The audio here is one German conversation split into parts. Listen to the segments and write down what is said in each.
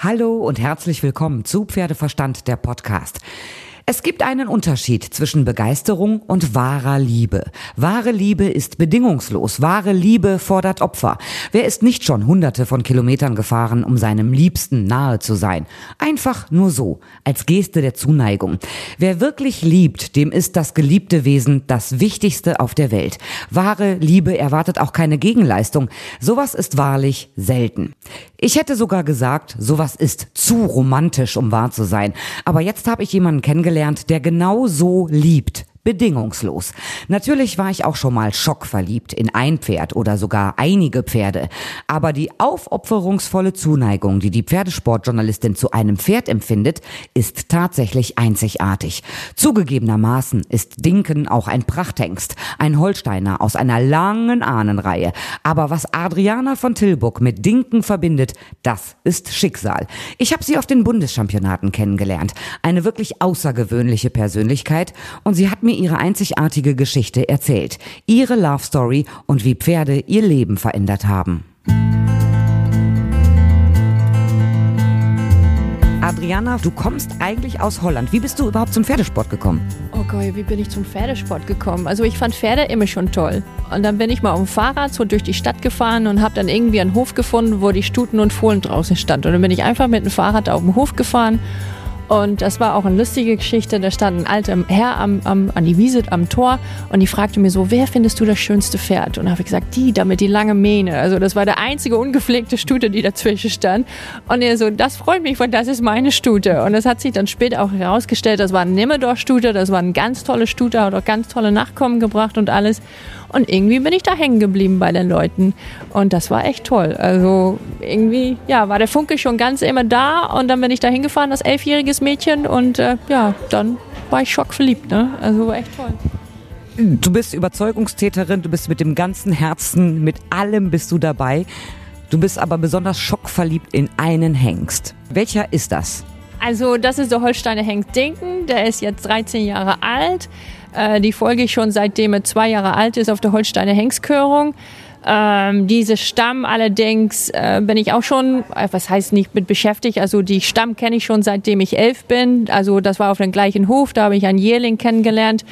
Hallo und herzlich willkommen zu Pferdeverstand der Podcast. Es gibt einen Unterschied zwischen Begeisterung und wahrer Liebe. Wahre Liebe ist bedingungslos. Wahre Liebe fordert Opfer. Wer ist nicht schon hunderte von Kilometern gefahren, um seinem Liebsten nahe zu sein? Einfach nur so, als Geste der Zuneigung. Wer wirklich liebt, dem ist das geliebte Wesen das Wichtigste auf der Welt. Wahre Liebe erwartet auch keine Gegenleistung. Sowas ist wahrlich selten. Ich hätte sogar gesagt, sowas ist zu romantisch, um wahr zu sein. Aber jetzt habe ich jemanden kennengelernt, der genau so liebt bedingungslos. Natürlich war ich auch schon mal schockverliebt in ein Pferd oder sogar einige Pferde. Aber die aufopferungsvolle Zuneigung, die die Pferdesportjournalistin zu einem Pferd empfindet, ist tatsächlich einzigartig. Zugegebenermaßen ist Dinken auch ein Prachthengst, ein Holsteiner aus einer langen Ahnenreihe. Aber was Adriana von Tilburg mit Dinken verbindet, das ist Schicksal. Ich habe sie auf den Bundeschampionaten kennengelernt. Eine wirklich außergewöhnliche Persönlichkeit und sie hat mir ihre einzigartige Geschichte erzählt, ihre Love Story und wie Pferde ihr Leben verändert haben. Adriana, du kommst eigentlich aus Holland. Wie bist du überhaupt zum Pferdesport gekommen? Oh Gott, wie bin ich zum Pferdesport gekommen? Also ich fand Pferde immer schon toll. Und dann bin ich mal auf dem Fahrrad so durch die Stadt gefahren und habe dann irgendwie einen Hof gefunden, wo die Stuten und Fohlen draußen stand. Und dann bin ich einfach mit dem Fahrrad auf dem Hof gefahren und das war auch eine lustige Geschichte. Da stand ein alter Herr am, am, an die Wiese am Tor und die fragte mir so, wer findest du das schönste Pferd? Und da habe ich gesagt, die da mit die lange Mähne. Also das war der einzige ungepflegte Stute, die dazwischen stand. Und er so, das freut mich, weil das ist meine Stute. Und das hat sich dann später auch herausgestellt, das war ein Nimmerdorf-Stute, das war ein ganz tolle Stute, hat auch ganz tolle Nachkommen gebracht und alles. Und irgendwie bin ich da hängen geblieben bei den Leuten. Und das war echt toll. Also irgendwie, ja, war der Funke schon ganz immer da. Und dann bin ich da hingefahren als elfjähriges Mädchen. Und äh, ja, dann war ich schockverliebt. Ne? Also echt toll. Du bist Überzeugungstäterin, du bist mit dem ganzen Herzen, mit allem bist du dabei. Du bist aber besonders schockverliebt in einen Hengst. Welcher ist das? Also das ist der Holsteiner Hengst Dinken, der ist jetzt 13 Jahre alt. Äh, die folge ich schon seitdem er zwei Jahre alt ist auf der Holsteiner Hengstkörung. Ähm, diese Stamm allerdings äh, bin ich auch schon, äh, was heißt nicht mit beschäftigt, also die Stamm kenne ich schon seitdem ich elf bin. Also das war auf dem gleichen Hof, da habe ich einen Jährling kennengelernt.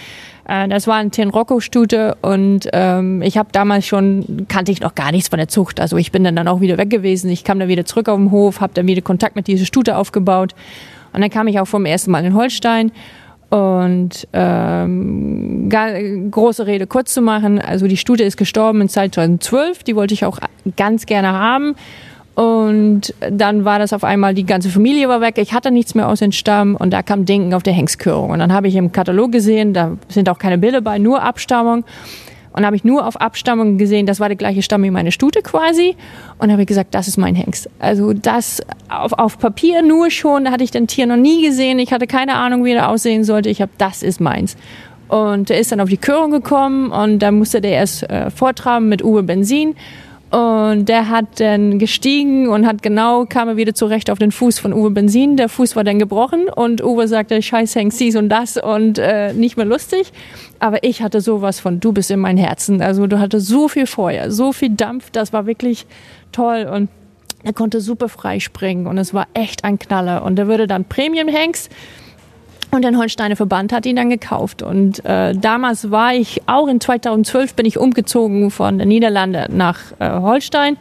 Äh, das war ein Tenrocco-Stute und ähm, ich habe damals schon, kannte ich noch gar nichts von der Zucht. Also ich bin dann, dann auch wieder weg gewesen. Ich kam dann wieder zurück auf den Hof, habe dann wieder Kontakt mit dieser Stute aufgebaut. Und dann kam ich auch vom ersten Mal in Holstein und ähm, große Rede kurz zu machen, also die Stute ist gestorben in 2012, die wollte ich auch ganz gerne haben. Und dann war das auf einmal, die ganze Familie war weg, ich hatte nichts mehr aus dem Stamm und da kam Denken auf der Hengstkörung. Und dann habe ich im Katalog gesehen, da sind auch keine Bilder bei, nur Abstammung. Und habe ich nur auf Abstammung gesehen, das war der gleiche Stamm wie meine Stute quasi. Und habe ich gesagt, das ist mein Hengst. Also das auf, auf Papier nur schon, da hatte ich den Tier noch nie gesehen. Ich hatte keine Ahnung, wie er aussehen sollte. Ich habe, das ist meins. Und er ist dann auf die Körung gekommen und da musste der erst äh, vortraben mit Uwe Benzin. Und der hat dann gestiegen und hat genau, kam er wieder zurecht auf den Fuß von Uwe Benzin. Der Fuß war dann gebrochen und Uwe sagte, scheiß Hengst, dies und das und äh, nicht mehr lustig. Aber ich hatte sowas von, du bist in mein Herzen. Also du hattest so viel Feuer, so viel Dampf, das war wirklich toll und er konnte super frei springen und es war echt ein Knaller. Und er würde dann Premium-Hengst und der Holsteiner Verband hat ihn dann gekauft. Und äh, damals war ich, auch in 2012 bin ich umgezogen von den Niederlanden nach äh, Holstein.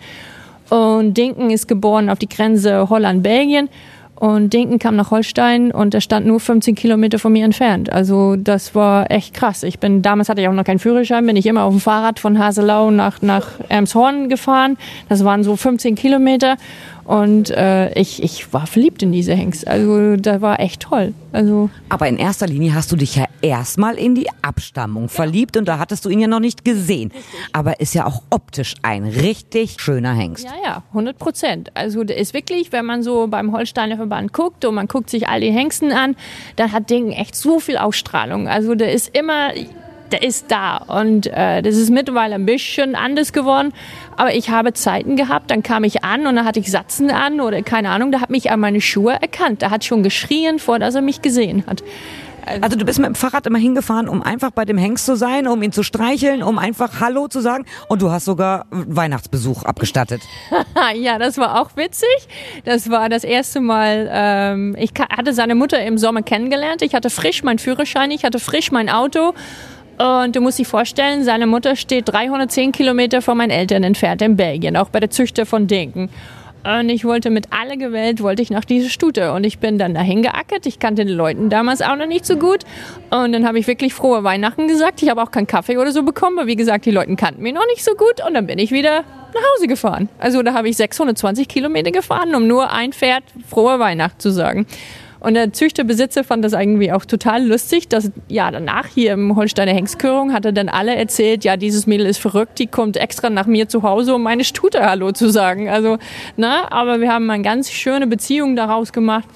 Und Dinken ist geboren auf die Grenze Holland-Belgien. Und Dinken kam nach Holstein und er stand nur 15 Kilometer von mir entfernt. Also das war echt krass. Ich bin, damals hatte ich auch noch keinen Führerschein, bin ich immer auf dem Fahrrad von Haselau nach, nach Elmshorn gefahren. Das waren so 15 Kilometer. Und äh, ich, ich war verliebt in diese Hengst. Also da war echt toll. Also Aber in erster Linie hast du dich ja erstmal in die Abstammung ja. verliebt und da hattest du ihn ja noch nicht gesehen. Richtig. Aber ist ja auch optisch ein richtig schöner Hengst. Ja, ja, 100 Prozent. Also der ist wirklich, wenn man so beim Holsteiner Verband guckt und man guckt sich all die Hengsten an, dann hat Ding echt so viel Ausstrahlung. Also der ist immer der ist da. Und äh, das ist mittlerweile ein bisschen anders geworden. Aber ich habe Zeiten gehabt, dann kam ich an und dann hatte ich Satzen an oder keine Ahnung, da hat mich an meine Schuhe erkannt. Da hat schon geschrien, vor dass er mich gesehen hat. Also, also, du bist mit dem Fahrrad immer hingefahren, um einfach bei dem Hengst zu sein, um ihn zu streicheln, um einfach Hallo zu sagen. Und du hast sogar Weihnachtsbesuch abgestattet. ja, das war auch witzig. Das war das erste Mal. Ähm, ich hatte seine Mutter im Sommer kennengelernt. Ich hatte frisch meinen Führerschein, ich hatte frisch mein Auto. Und du musst dir vorstellen, seine Mutter steht 310 Kilometer von meinen Eltern entfernt in Belgien, auch bei der Züchter von Dinken. Und ich wollte mit aller Gewalt, wollte ich nach dieser Stute. Und ich bin dann dahin geackert. Ich kannte den Leuten damals auch noch nicht so gut. Und dann habe ich wirklich frohe Weihnachten gesagt. Ich habe auch keinen Kaffee oder so bekommen. Aber wie gesagt, die Leute kannten mich noch nicht so gut. Und dann bin ich wieder nach Hause gefahren. Also da habe ich 620 Kilometer gefahren, um nur ein Pferd frohe Weihnacht zu sagen. Und der Züchterbesitzer fand das irgendwie auch total lustig, dass ja danach hier im Holsteiner Hengstkörung hat er dann alle erzählt, ja dieses Mädel ist verrückt, die kommt extra nach mir zu Hause, um meine Stute Hallo zu sagen. Also, na, aber wir haben eine ganz schöne Beziehung daraus gemacht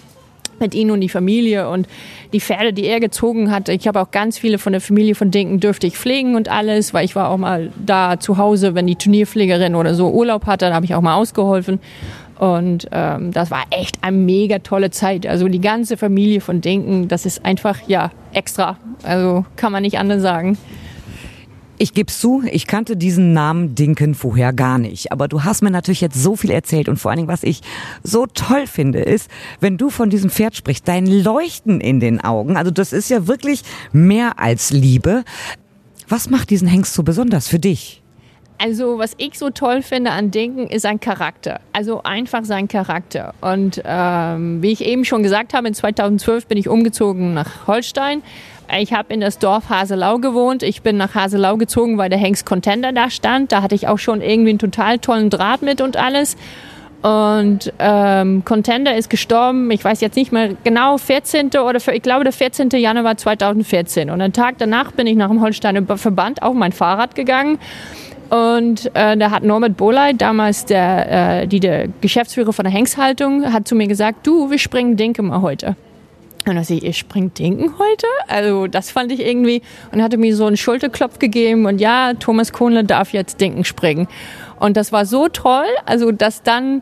mit ihm und die Familie und die Pferde, die er gezogen hat. Ich habe auch ganz viele von der Familie von Dinken dürfte ich pflegen und alles, weil ich war auch mal da zu Hause, wenn die Turnierpflegerin oder so Urlaub hatte, dann habe ich auch mal ausgeholfen. Und ähm, das war echt eine mega tolle Zeit. Also die ganze Familie von Denken, das ist einfach ja extra. Also kann man nicht anders sagen. Ich gebe zu, ich kannte diesen Namen Dinken vorher gar nicht. Aber du hast mir natürlich jetzt so viel erzählt. Und vor allen Dingen, was ich so toll finde, ist, wenn du von diesem Pferd sprichst, dein Leuchten in den Augen. Also das ist ja wirklich mehr als Liebe. Was macht diesen Hengst so besonders für dich? Also, was ich so toll finde an Denken, ist sein Charakter. Also einfach sein Charakter. Und ähm, wie ich eben schon gesagt habe, in 2012 bin ich umgezogen nach Holstein. Ich habe in das Dorf Haselau gewohnt. Ich bin nach Haselau gezogen, weil der Hengst Contender da stand. Da hatte ich auch schon irgendwie einen total tollen Draht mit und alles. Und ähm, Contender ist gestorben, ich weiß jetzt nicht mehr genau, 14. oder für, ich glaube der 14. Januar 2014. Und einen Tag danach bin ich nach dem Holsteiner Verband auf mein Fahrrad gegangen und äh, da hat Norbert Boley, damals der, äh, die, der Geschäftsführer von der Hengshaltung, hat zu mir gesagt, du, wir springen Dinke mal heute. Und da ich, ihr springt Dinken heute? Also das fand ich irgendwie und hatte mir so einen Schulterklopf gegeben und ja, Thomas Kohnle darf jetzt Dinken springen. Und das war so toll, also dass dann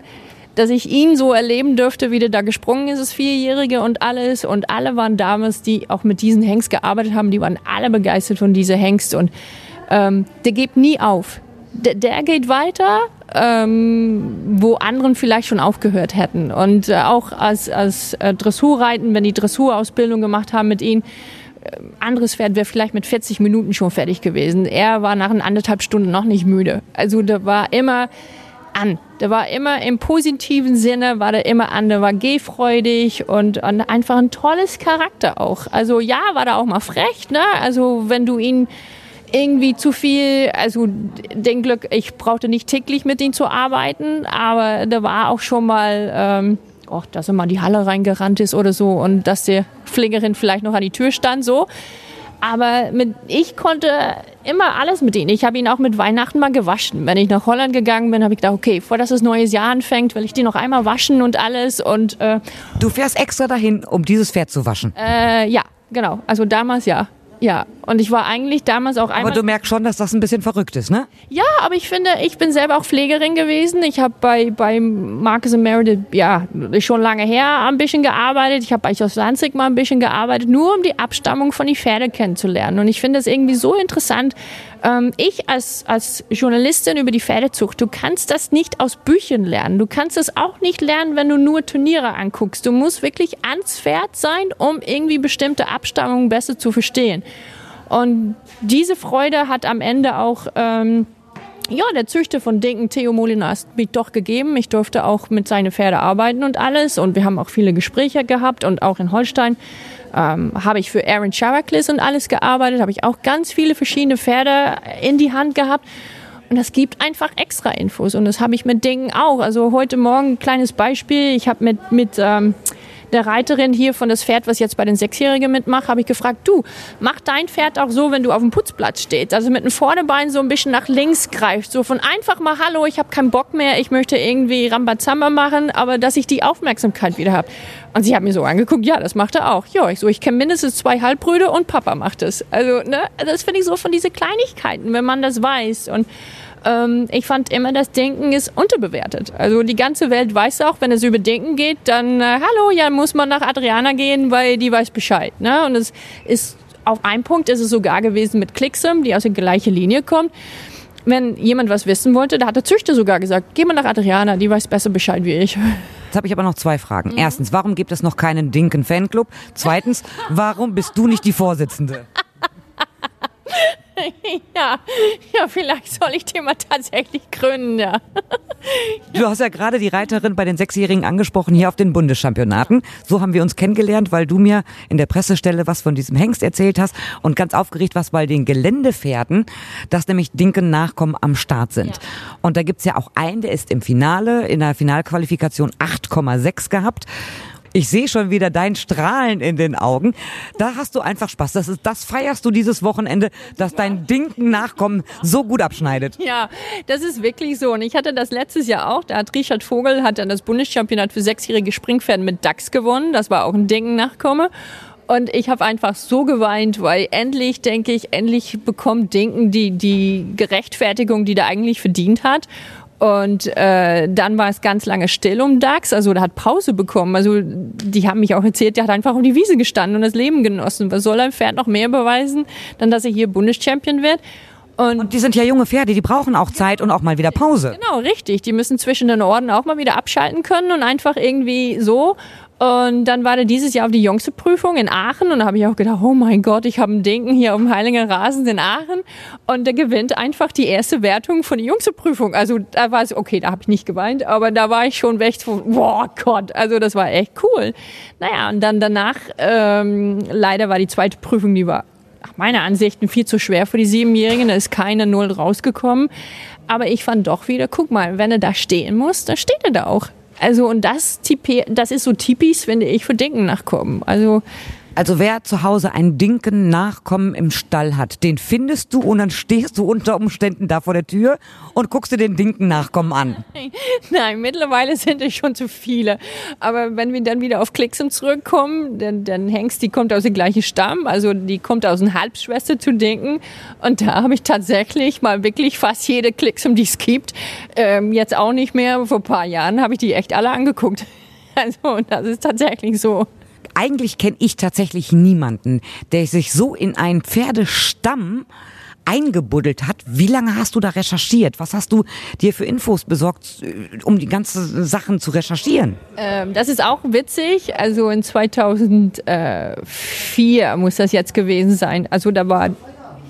dass ich ihn so erleben dürfte, wie der da gesprungen ist, das Vierjährige und alles. Und alle waren damals, die auch mit diesen Hengst gearbeitet haben, die waren alle begeistert von dieser Hengst. Und ähm, der gibt nie auf. Der, der geht weiter, ähm, wo anderen vielleicht schon aufgehört hätten. Und äh, auch als, als äh, Dressurreiten, wenn die Dressurausbildung gemacht haben mit ihm, äh, anderes Pferd wäre vielleicht mit 40 Minuten schon fertig gewesen. Er war nach anderthalb Stunden noch nicht müde. Also der war immer an. Der war immer im positiven Sinne, war der immer an, der war gehfreudig und, und einfach ein tolles Charakter auch. Also ja, war da auch mal frech, ne? Also wenn du ihn irgendwie zu viel, also den Glück, ich brauchte nicht täglich mit ihm zu arbeiten, aber da war auch schon mal, ähm, oh, dass er mal in die Halle reingerannt ist oder so und dass die Pflegerin vielleicht noch an die Tür stand, so. Aber mit, ich konnte immer alles mit ihm. Ich habe ihn auch mit Weihnachten mal gewaschen. Wenn ich nach Holland gegangen bin, habe ich gedacht, okay, vor dass das neues Jahr anfängt, will ich den noch einmal waschen und alles. Und äh, du fährst extra dahin, um dieses Pferd zu waschen? Äh, ja, genau. Also damals ja. Ja, und ich war eigentlich damals auch einmal. Aber du merkst schon, dass das ein bisschen verrückt ist, ne? Ja, aber ich finde, ich bin selber auch Pflegerin gewesen. Ich habe bei, bei Marcus and Meredith, ja, schon lange her ein bisschen gearbeitet. Ich habe bei Jos Lanzig mal ein bisschen gearbeitet, nur um die Abstammung von den Pferden kennenzulernen. Und ich finde es irgendwie so interessant, ähm, ich als, als Journalistin über die Pferdezucht, du kannst das nicht aus Büchern lernen. Du kannst es auch nicht lernen, wenn du nur Turniere anguckst. Du musst wirklich ans Pferd sein, um irgendwie bestimmte Abstammungen besser zu verstehen. Und diese Freude hat am Ende auch ähm, ja, der Züchter von Dinken, Theo Molinas, mich doch gegeben. Ich durfte auch mit seinen Pferden arbeiten und alles. Und wir haben auch viele Gespräche gehabt und auch in Holstein ähm, habe ich für Aaron Charaklis und alles gearbeitet, habe ich auch ganz viele verschiedene Pferde in die Hand gehabt. Und das gibt einfach extra Infos. Und das habe ich mit Dingen auch. Also heute Morgen ein kleines Beispiel. Ich habe mit, mit ähm, der Reiterin hier von das Pferd, was jetzt bei den Sechsjährigen mitmacht, habe ich gefragt, du, mach dein Pferd auch so, wenn du auf dem Putzplatz stehst. Also mit dem Vorderbein so ein bisschen nach links greift. So von einfach mal, hallo, ich habe keinen Bock mehr, ich möchte irgendwie Rambazamba machen, aber dass ich die Aufmerksamkeit wieder habe. Und sie hat mir so angeguckt, ja, das macht er auch. Ja, ich so, ich kenne mindestens zwei Halbbrüder und Papa macht es. Also, ne, das finde ich so von diese Kleinigkeiten, wenn man das weiß. Und Ähm, ich fand immer, das Denken ist unterbewertet. Also die ganze Welt weiß auch, wenn es über Denken geht, dann, äh, hallo, ja, muss man nach Adriana gehen, weil die weiß Bescheid. Ne? Und es ist, auf einen Punkt ist es sogar gewesen mit Clicksum, die aus der gleichen Linie kommt wenn jemand was wissen wollte, da hat der Züchter sogar gesagt, geh mal nach Adriana, die weiß besser Bescheid wie ich. Jetzt habe ich aber noch zwei Fragen. Mhm. Erstens, warum gibt es noch keinen Dinken Fanclub? Zweitens, warum bist du nicht die Vorsitzende? ja, ja, vielleicht soll ich den mal tatsächlich gründen, ja. Du hast ja gerade die Reiterin bei den Sechsjährigen angesprochen, hier auf den Bundeschampionaten. So haben wir uns kennengelernt, weil du mir in der Pressestelle was von diesem Hengst erzählt hast und ganz aufgeregt warst bei den Geländepferden, dass nämlich Dinken Nachkommen am Start sind. Ja. Und da gibt's ja auch einen, der ist im Finale, in der Finalqualifikation 8,6 gehabt. Ich sehe schon wieder dein Strahlen in den Augen. Da hast du einfach Spaß. Das ist, das feierst du dieses Wochenende, dass dein Dinken Nachkommen so gut abschneidet. Ja, das ist wirklich so. Und ich hatte das letztes Jahr auch. Da hat Richard Vogel hat dann das Bundeschampionat für sechsjährige Springpferde mit Dachs gewonnen. Das war auch ein Dinken Nachkomme. Und ich habe einfach so geweint, weil endlich, denke ich, endlich bekommt Dinken die, die Gerechtfertigung, die der eigentlich verdient hat. Und äh, dann war es ganz lange still um DAX, also da hat Pause bekommen. Also die haben mich auch erzählt, der hat einfach um die Wiese gestanden und das Leben genossen. Was soll ein Pferd noch mehr beweisen, dann dass er hier Bundeschampion wird? Und, und, die sind ja junge Pferde, die brauchen auch Zeit und auch mal wieder Pause. Genau, richtig. Die müssen zwischen den Orden auch mal wieder abschalten können und einfach irgendwie so. Und dann war der dieses Jahr auf die jüngste Prüfung in Aachen und da habe ich auch gedacht, oh mein Gott, ich habe ein Denken hier auf dem Heiligen Rasen in Aachen und der gewinnt einfach die erste Wertung von der jüngste Prüfung. Also da war es, okay, da habe ich nicht geweint, aber da war ich schon weg von, boah Gott, also das war echt cool. Naja, und dann danach, ähm, leider war die zweite Prüfung, die war nach meiner Ansicht viel zu schwer für die Siebenjährigen, da ist keine Null rausgekommen. Aber ich fand doch wieder, guck mal, wenn er da stehen muss, dann steht er da auch. Also und das, das ist so typisch, finde ich, für Dinken nachkommen. Also also wer zu Hause ein Dinken Nachkommen im Stall hat, den findest du und dann stehst du unter Umständen da vor der Tür und guckst dir den Dinken Nachkommen an. Nein, mittlerweile sind es schon zu viele. Aber wenn wir dann wieder auf Klicksum zurückkommen, dann, dann Hengst, die kommt aus dem gleichen Stamm, also die kommt aus einer Halbschwester zu Dinken. Und da habe ich tatsächlich mal wirklich fast jede Klicksum, die es gibt, ähm, jetzt auch nicht mehr, vor ein paar Jahren habe ich die echt alle angeguckt. Also das ist tatsächlich so eigentlich kenne ich tatsächlich niemanden, der sich so in einen Pferdestamm eingebuddelt hat. Wie lange hast du da recherchiert? Was hast du dir für Infos besorgt, um die ganzen Sachen zu recherchieren? Ähm, das ist auch witzig. Also in 2004 muss das jetzt gewesen sein. Also da war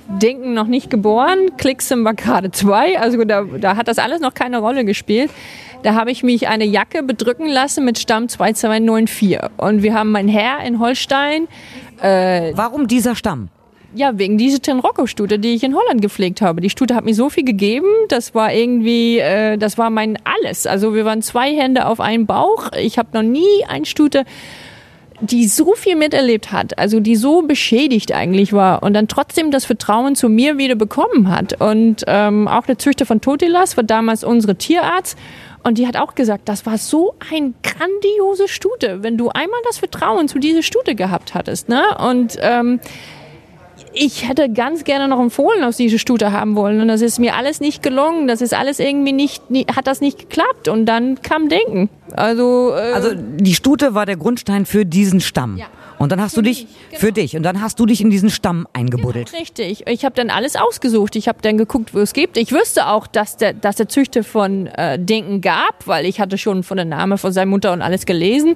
Denken noch nicht geboren, Klicksim war gerade zwei. Also da, da hat das alles noch keine Rolle gespielt. Da habe ich mich eine Jacke bedrücken lassen mit Stamm 2294. Und wir haben mein Herr in Holstein. Äh, Warum dieser Stamm? Ja, wegen dieser Tenrocco-Stute, die ich in Holland gepflegt habe. Die Stute hat mir so viel gegeben, das war irgendwie, äh, das war mein alles. Also wir waren zwei Hände auf einem Bauch. Ich habe noch nie eine Stute die so viel miterlebt hat, also die so beschädigt eigentlich war und dann trotzdem das Vertrauen zu mir wieder bekommen hat. Und ähm, auch der Züchter von Totilas war damals unsere Tierarzt und die hat auch gesagt, das war so ein grandiose Stute, wenn du einmal das Vertrauen zu dieser Stute gehabt hattest. Ne? Und ähm, ich hätte ganz gerne noch empfohlen aus dieser Stute haben wollen und das ist mir alles nicht gelungen. Das ist alles irgendwie nicht, nie, hat das nicht geklappt und dann kam Denken. Also, äh also die Stute war der Grundstein für diesen Stamm. Ja. Und dann hast für du dich genau. für dich und dann hast du dich in diesen Stamm eingebuddelt. Genau, richtig. Ich habe dann alles ausgesucht. Ich habe dann geguckt, wo es gibt. Ich wüsste auch, dass der, dass der Züchter von äh, Denken gab, weil ich hatte schon von der Name von seiner Mutter und alles gelesen.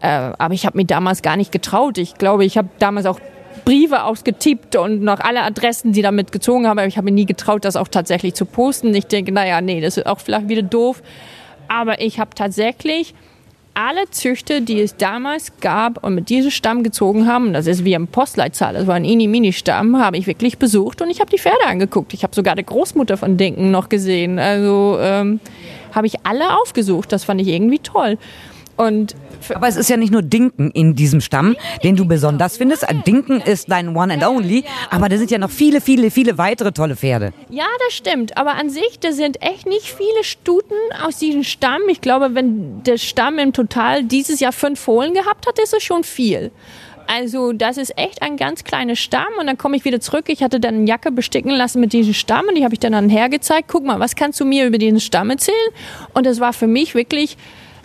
Äh, aber ich habe mir damals gar nicht getraut. Ich glaube, ich habe damals auch Briefe ausgetippt und noch alle Adressen, die damit gezogen haben. Aber ich habe mir nie getraut, das auch tatsächlich zu posten. Ich denke, naja, nee, das ist auch vielleicht wieder doof. Aber ich habe tatsächlich alle Züchter, die es damals gab und mit diesem Stamm gezogen haben, das ist wie ein Postleitzahl, das war ein Ini-Mini-Stamm, habe ich wirklich besucht und ich habe die Pferde angeguckt. Ich habe sogar die Großmutter von Denken noch gesehen. Also ähm, habe ich alle aufgesucht. Das fand ich irgendwie toll. Und aber es ist ja nicht nur Dinken in diesem Stamm, den du besonders findest. Dinken ist dein One and Only, aber da sind ja noch viele, viele, viele weitere tolle Pferde. Ja, das stimmt. Aber an sich, da sind echt nicht viele Stuten aus diesem Stamm. Ich glaube, wenn der Stamm im Total dieses Jahr fünf Fohlen gehabt hat, ist es schon viel. Also das ist echt ein ganz kleiner Stamm und dann komme ich wieder zurück. Ich hatte dann eine Jacke besticken lassen mit diesem Stamm und die habe ich dann an hergezeigt. Guck mal, was kannst du mir über diesen Stamm erzählen? Und das war für mich wirklich,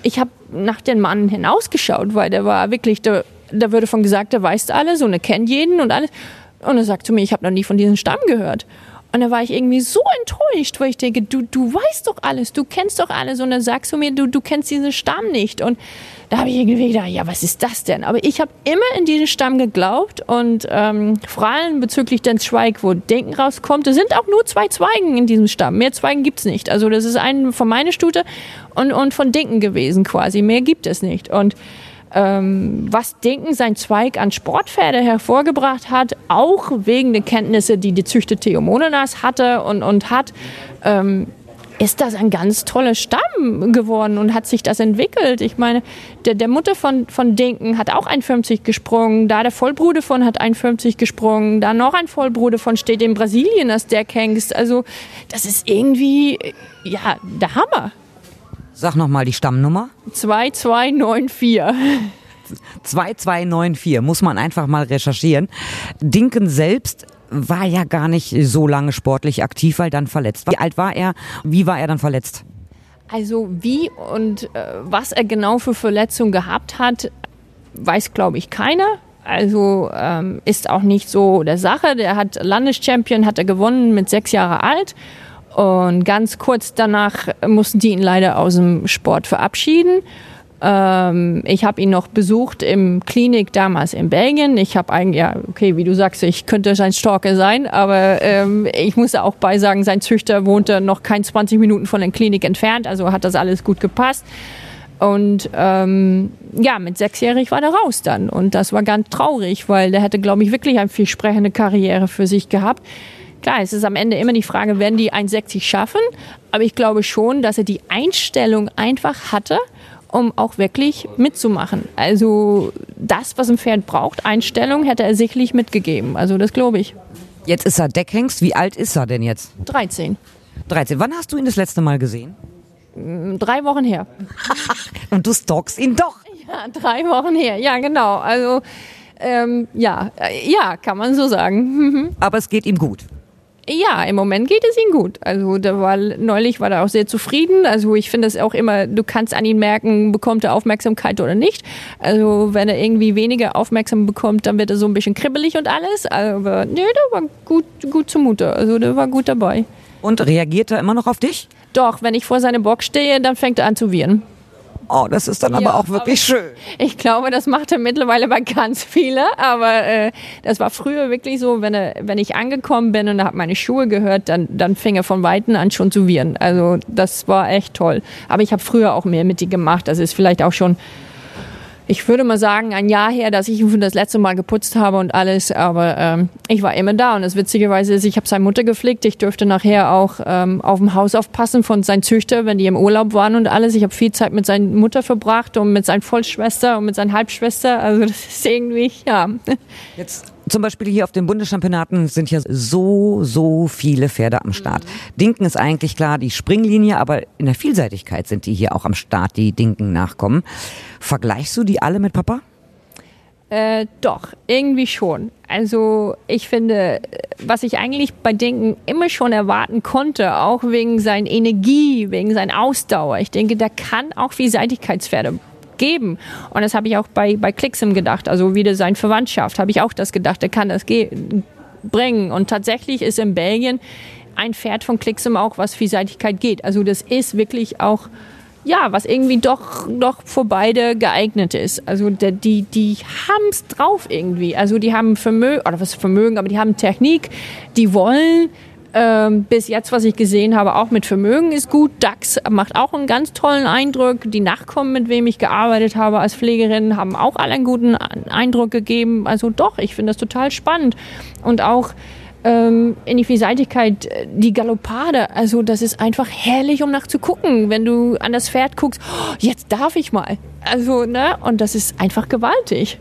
ich habe nach dem Mann hinausgeschaut, weil der war wirklich, da, da würde von gesagt, der weiß alles und er kennt jeden und alles. Und er sagt zu mir, ich habe noch nie von diesem Stamm gehört. Und da war ich irgendwie so enttäuscht, weil ich denke, du, du weißt doch alles, du kennst doch alles. Und dann sagst du mir, du, du kennst diesen Stamm nicht. Und da habe ich irgendwie gedacht, ja, was ist das denn? Aber ich habe immer in diesen Stamm geglaubt und ähm, vor allem bezüglich den Zweig, wo Denken rauskommt, es sind auch nur zwei Zweigen in diesem Stamm. Mehr Zweigen gibt's nicht. Also das ist ein von meiner Stute und, und von Denken gewesen quasi. Mehr gibt es nicht. Und ähm, was Denken sein Zweig an Sportpferde hervorgebracht hat, auch wegen der Kenntnisse, die die Züchter Theo Monenas hatte und, und hat, ähm, ist das ein ganz toller Stamm geworden und hat sich das entwickelt. Ich meine, der, der Mutter von, von Denken hat auch ein 50 gesprungen, da der Vollbruder von hat ein 50 gesprungen, da noch ein Vollbruder von steht in Brasilien als der Hengst. Also das ist irgendwie, ja, der Hammer. Sag nochmal die Stammnummer. 2294. 2294, muss man einfach mal recherchieren. Dinken selbst war ja gar nicht so lange sportlich aktiv, weil dann verletzt war. Wie alt war er? Wie war er dann verletzt? Also wie und äh, was er genau für Verletzungen gehabt hat, weiß, glaube ich, keiner. Also ähm, ist auch nicht so der Sache. Der hat Landeschampion, hat er gewonnen mit sechs Jahre alt. Und ganz kurz danach mussten die ihn leider aus dem Sport verabschieden. Ähm, ich habe ihn noch besucht im Klinik damals in Belgien. Ich habe eigentlich, ja, okay, wie du sagst, ich könnte sein Stalker sein, aber ähm, ich muss auch beisagen, sein Züchter wohnte noch kein 20 Minuten von der Klinik entfernt, also hat das alles gut gepasst. Und ähm, ja, mit sechsjährig war der raus dann. Und das war ganz traurig, weil der hätte, glaube ich, wirklich eine vielsprechende Karriere für sich gehabt. Klar, es ist am Ende immer die Frage, werden die 1,60 schaffen? Aber ich glaube schon, dass er die Einstellung einfach hatte, um auch wirklich mitzumachen. Also das, was ein Pferd braucht, Einstellung, hätte er sicherlich mitgegeben. Also das glaube ich. Jetzt ist er Deckhengst. Wie alt ist er denn jetzt? 13. 13. Wann hast du ihn das letzte Mal gesehen? Mm, drei Wochen her. Und du stalkst ihn doch. Ja, drei Wochen her. Ja, genau. Also ähm, ja, äh, ja, kann man so sagen. Aber es geht ihm gut. Ja, im Moment geht es ihm gut. Also da war neulich war er auch sehr zufrieden. Also ich finde es auch immer, du kannst an ihn merken, bekommt er Aufmerksamkeit oder nicht. Also wenn er irgendwie weniger Aufmerksamkeit bekommt, dann wird er so ein bisschen kribbelig und alles. Aber nee, der war gut, gut zumute. Also der war gut dabei. Und reagiert er immer noch auf dich? Doch, wenn ich vor seiner Box stehe, dann fängt er an zu wieren. Oh, das ist dann ja, aber auch wirklich aber schön. Ich glaube, das macht er mittlerweile bei ganz viele, aber äh, das war früher wirklich so, wenn, er, wenn ich angekommen bin und er hat meine Schuhe gehört, dann, dann fing er von Weitem an schon zu wieren. Also das war echt toll. Aber ich habe früher auch mehr mit ihm gemacht. Das ist vielleicht auch schon ich würde mal sagen, ein Jahr her, dass ich ihn das letzte Mal geputzt habe und alles, aber ähm, ich war immer da und das Witzigerweise ist, ich habe seine Mutter gepflegt, ich durfte nachher auch ähm, auf dem Haus aufpassen von seinen Züchter, wenn die im Urlaub waren und alles. Ich habe viel Zeit mit seiner Mutter verbracht und mit seiner Vollschwester und mit seiner Halbschwester, also das ist irgendwie, ja. Jetzt zum Beispiel hier auf den Bundeschampionaten sind ja so, so viele Pferde am Start. Mhm. Dinken ist eigentlich klar die Springlinie, aber in der Vielseitigkeit sind die hier auch am Start, die Dinken nachkommen. Vergleichst du die alle mit Papa? Äh, doch, irgendwie schon. Also ich finde, was ich eigentlich bei Denken immer schon erwarten konnte, auch wegen seiner Energie, wegen seiner Ausdauer. Ich denke, der kann auch Vielseitigkeitspferde geben. Und das habe ich auch bei, bei Clixim gedacht, also wieder seine Verwandtschaft, habe ich auch das gedacht, er kann das bringen. Und tatsächlich ist in Belgien ein Pferd von Clixim auch, was Vielseitigkeit geht. Also das ist wirklich auch ja, was irgendwie doch, doch für beide geeignet ist. Also die, die, es drauf irgendwie. Also die haben Vermögen, oder was Vermögen, aber die haben Technik, die wollen, ähm, bis jetzt, was ich gesehen habe, auch mit Vermögen ist gut. DAX macht auch einen ganz tollen Eindruck. Die Nachkommen, mit wem ich gearbeitet habe als Pflegerin, haben auch alle einen guten Eindruck gegeben. Also doch, ich finde das total spannend. Und auch ähm, in die Vielseitigkeit, äh, die Galoppade, also das ist einfach herrlich, um nachzugucken. Wenn du an das Pferd guckst, oh, jetzt darf ich mal. Also, ne? Und das ist einfach gewaltig.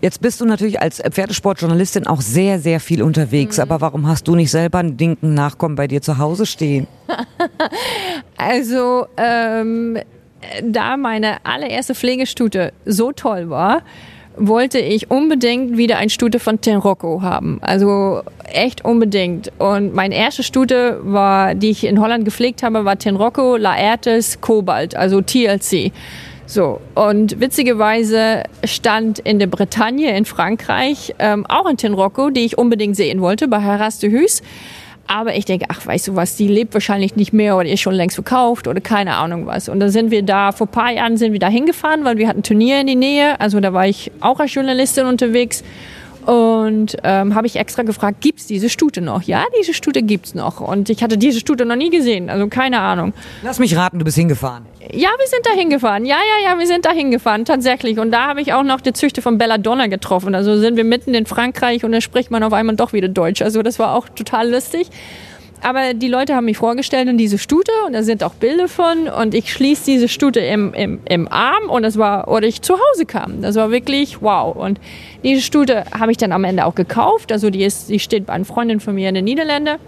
Jetzt bist du natürlich als Pferdesportjournalistin auch sehr, sehr viel unterwegs. Mhm. Aber warum hast du nicht selber einen dinken Nachkommen bei dir zu Hause stehen? also, ähm, da meine allererste Pflegestute so toll war, wollte ich unbedingt wieder ein Stute von Tenrocco haben. Also echt unbedingt. Und meine erste Stute war, die ich in Holland gepflegt habe, war Tenrocco Laertes Cobalt, also TLC. So, und witzigerweise stand in der Bretagne in Frankreich ähm, auch ein Tenrocco, die ich unbedingt sehen wollte, bei Harras de Hus. Aber ich denke, ach, weißt du was, die lebt wahrscheinlich nicht mehr oder ist schon längst verkauft oder keine Ahnung was. Und dann sind wir da, vor paar Jahren sind wir da hingefahren, weil wir hatten ein Turnier in die Nähe. Also da war ich auch als Journalistin unterwegs. Und ähm, habe ich extra gefragt, gibt's diese Stute noch? Ja, diese Stute gibt's noch. Und ich hatte diese Stute noch nie gesehen, also keine Ahnung. Lass mich raten, du bist hingefahren. Ja, wir sind da hingefahren. Ja, ja, ja, wir sind da hingefahren, tatsächlich. Und da habe ich auch noch die Züchte von Belladonna getroffen. Also sind wir mitten in Frankreich und dann spricht man auf einmal doch wieder Deutsch. Also das war auch total lustig aber die Leute haben mich vorgestellt in diese Stute und da sind auch Bilder von und ich schließe diese Stute im, im, im Arm und das war, oder ich zu Hause kam. Das war wirklich wow. Und diese Stute habe ich dann am Ende auch gekauft. Also die ist, die steht bei einer Freundin von mir in den Niederlanden.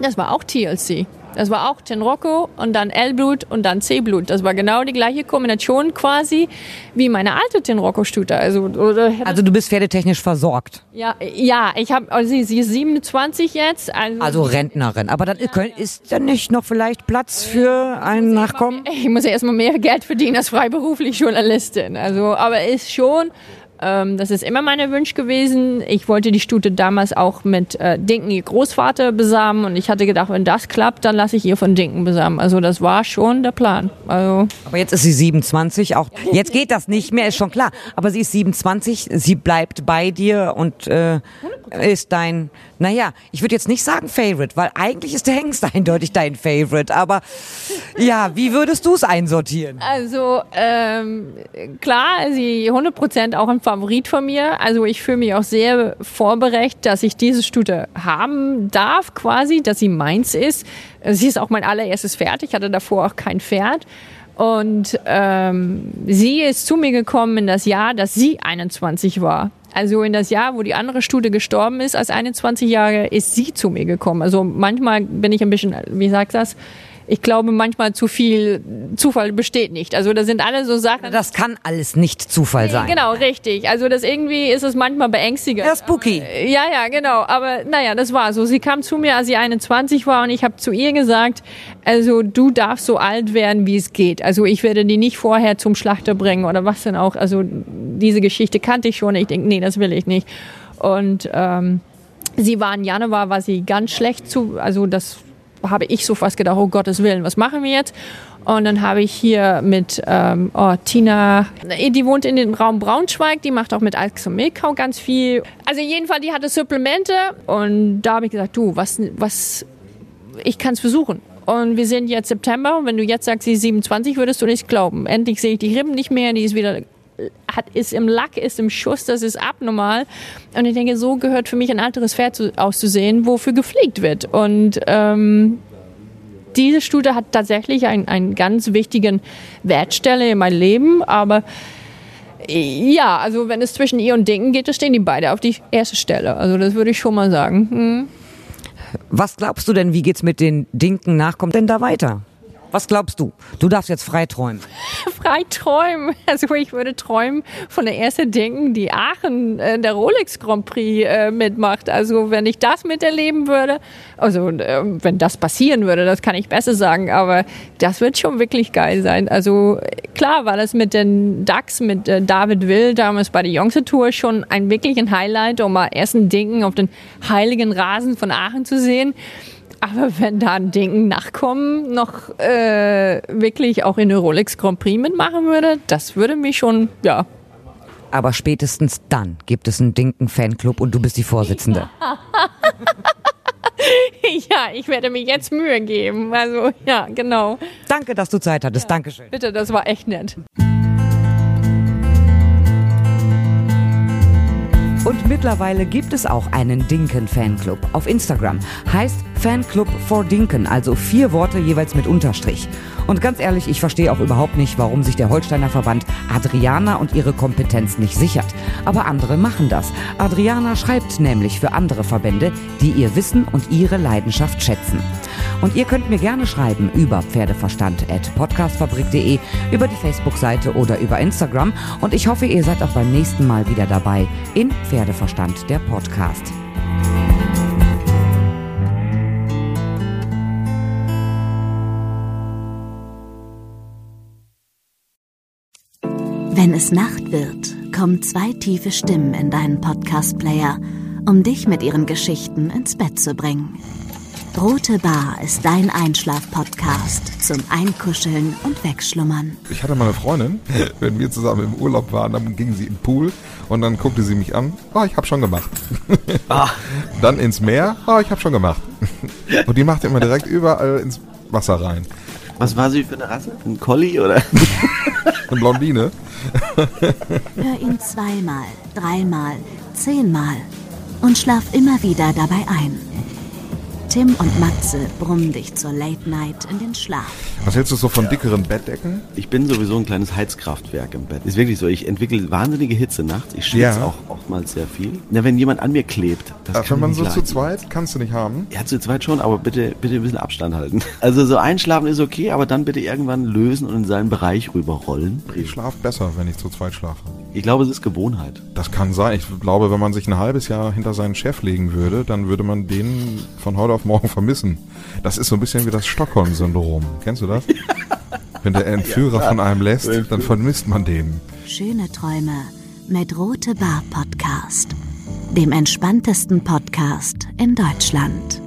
Das war auch TLC. Das war auch Tenrocco und dann L-Blut und dann C-Blut. Das war genau die gleiche Kombination quasi wie meine alte Tenrocco-Stute. Also, also du bist pferdetechnisch versorgt? Ja, ja ich habe, also sie, sie ist 27 jetzt. Also, also Rentnerin. Aber dann ja, ist dann nicht noch vielleicht Platz für einen Nachkommen? ich muss ja erstmal mehr Geld verdienen als freiberuflich Journalistin. Also, aber ist schon ähm, das ist immer meine Wunsch gewesen. Ich wollte die Stute damals auch mit äh, Dinken ihr Großvater besamen und ich hatte gedacht, wenn das klappt, dann lasse ich ihr von Dinken besamen. Also das war schon der Plan. Also Aber jetzt ist sie 27, auch jetzt geht das nicht mehr, ist schon klar. Aber sie ist 27, sie bleibt bei dir und äh, ist dein, naja, ich würde jetzt nicht sagen Favorite, weil eigentlich ist der Hengst eindeutig dein Favorite. Aber ja, wie würdest du es einsortieren? Also ähm, klar, sie 100% auch ein Favorit von mir. Also ich fühle mich auch sehr vorbereitet, dass ich diese Stute haben darf, quasi, dass sie meins ist. Sie ist auch mein allererstes Pferd. Ich hatte davor auch kein Pferd. Und ähm, sie ist zu mir gekommen in das Jahr, dass sie 21 war. Also in das Jahr, wo die andere Stute gestorben ist, als 21 Jahre, ist sie zu mir gekommen. Also manchmal bin ich ein bisschen, wie sagt das? Ich glaube manchmal zu viel Zufall besteht nicht. Also da sind alle so Sachen. Das kann alles nicht Zufall sein. Genau, richtig. Also das irgendwie ist es manchmal beängstigend. Ja, spooky. Ja, ja, genau. Aber naja, das war so. Sie kam zu mir, als sie 21 war und ich habe zu ihr gesagt, also du darfst so alt werden, wie es geht. Also ich werde die nicht vorher zum Schlachter bringen oder was denn auch. Also diese Geschichte kannte ich schon. Ich denke, nee, das will ich nicht. Und ähm, sie war im Januar, war sie ganz schlecht zu, also das habe ich so fast gedacht, oh Gottes Willen, was machen wir jetzt? Und dann habe ich hier mit ähm, oh, Tina, die wohnt in dem Raum Braunschweig, die macht auch mit Alks und Milkau ganz viel. Also jedenfalls, die hatte Supplemente und da habe ich gesagt, du, was, was, ich kann es versuchen. Und wir sind jetzt September und wenn du jetzt sagst, sie ist 27, würdest du nicht glauben. Endlich sehe ich die Rippen nicht mehr, die ist wieder hat, ist im Lack, ist im Schuss, das ist abnormal. Und ich denke, so gehört für mich ein anderes Pferd zu, auszusehen, wofür gepflegt wird. Und ähm, diese Stute hat tatsächlich einen, einen ganz wichtigen Wertstelle in meinem Leben, aber ja, also wenn es zwischen ihr und Dinken geht, dann stehen die beide auf die erste Stelle. Also das würde ich schon mal sagen. Hm. Was glaubst du denn, wie geht's mit den Dinken nachkommen denn da weiter? Was glaubst du? Du darfst jetzt frei träumen. frei träumen. Also ich würde träumen von der ersten Denken, die Aachen äh, der Rolex Grand Prix äh, mitmacht. Also wenn ich das miterleben würde, also äh, wenn das passieren würde, das kann ich besser sagen, aber das wird schon wirklich geil sein. Also klar war das mit den DAX, mit äh, David Will damals bei der Jongse Tour schon ein wirklich ein Highlight, um mal ersten Denken auf den heiligen Rasen von Aachen zu sehen. Aber wenn da ein Ding nachkommen noch äh, wirklich auch in der Rolex Grand Prix mitmachen würde, das würde mich schon, ja. Aber spätestens dann gibt es einen Dinken Fanclub und du bist die Vorsitzende. ja, ich werde mir jetzt Mühe geben. Also, ja, genau. Danke, dass du Zeit hattest. Ja. Dankeschön. Bitte, das war echt nett. Und mittlerweile gibt es auch einen Dinken-Fanclub auf Instagram. Heißt Fanclub for Dinken, also vier Worte jeweils mit Unterstrich. Und ganz ehrlich, ich verstehe auch überhaupt nicht, warum sich der Holsteiner Verband Adriana und ihre Kompetenz nicht sichert. Aber andere machen das. Adriana schreibt nämlich für andere Verbände, die ihr Wissen und ihre Leidenschaft schätzen. Und ihr könnt mir gerne schreiben über pferdeverstand.podcastfabrik.de, über die Facebook-Seite oder über Instagram. Und ich hoffe, ihr seid auch beim nächsten Mal wieder dabei in Pferdeverstand, der Podcast. Wenn es Nacht wird, kommen zwei tiefe Stimmen in deinen Podcast-Player, um dich mit ihren Geschichten ins Bett zu bringen. Rote Bar ist dein Einschlaf-Podcast zum Einkuscheln und Wegschlummern. Ich hatte mal eine Freundin, wenn wir zusammen im Urlaub waren, dann ging sie im Pool und dann guckte sie mich an. Ah, oh, ich habe schon gemacht. Ah. Dann ins Meer. Ah, oh, ich habe schon gemacht. Und die macht immer direkt überall ins Wasser rein. Was war sie für eine Rasse? Ein Collie oder? eine Blondine. Hör ihn zweimal, dreimal, zehnmal und schlaf immer wieder dabei ein. Tim und Matze brummen dich zur Late Night in den Schlaf. Was hältst du so von dickeren Bettdecken? Ich bin sowieso ein kleines Heizkraftwerk im Bett. Ist wirklich so. Ich entwickle wahnsinnige Hitze nachts. Ich schwitze ja. auch oftmals sehr viel. Na, wenn jemand an mir klebt, das Ach, kann Wenn man so leiden. zu zweit, kannst du nicht haben. Ja, zu zweit schon, aber bitte, bitte ein bisschen Abstand halten. Also so einschlafen ist okay, aber dann bitte irgendwann lösen und in seinen Bereich rüberrollen. Ich schlafe besser, wenn ich zu zweit schlafe. Ich glaube, es ist Gewohnheit. Das kann sein. Ich glaube, wenn man sich ein halbes Jahr hinter seinen Chef legen würde, dann würde man den von heute auf morgen vermissen. Das ist so ein bisschen wie das Stockholm-Syndrom. Kennst du das? Wenn der Entführer ja, von einem lässt, dann vermisst man den. Schöne Träume mit Rote Bar Podcast, dem entspanntesten Podcast in Deutschland.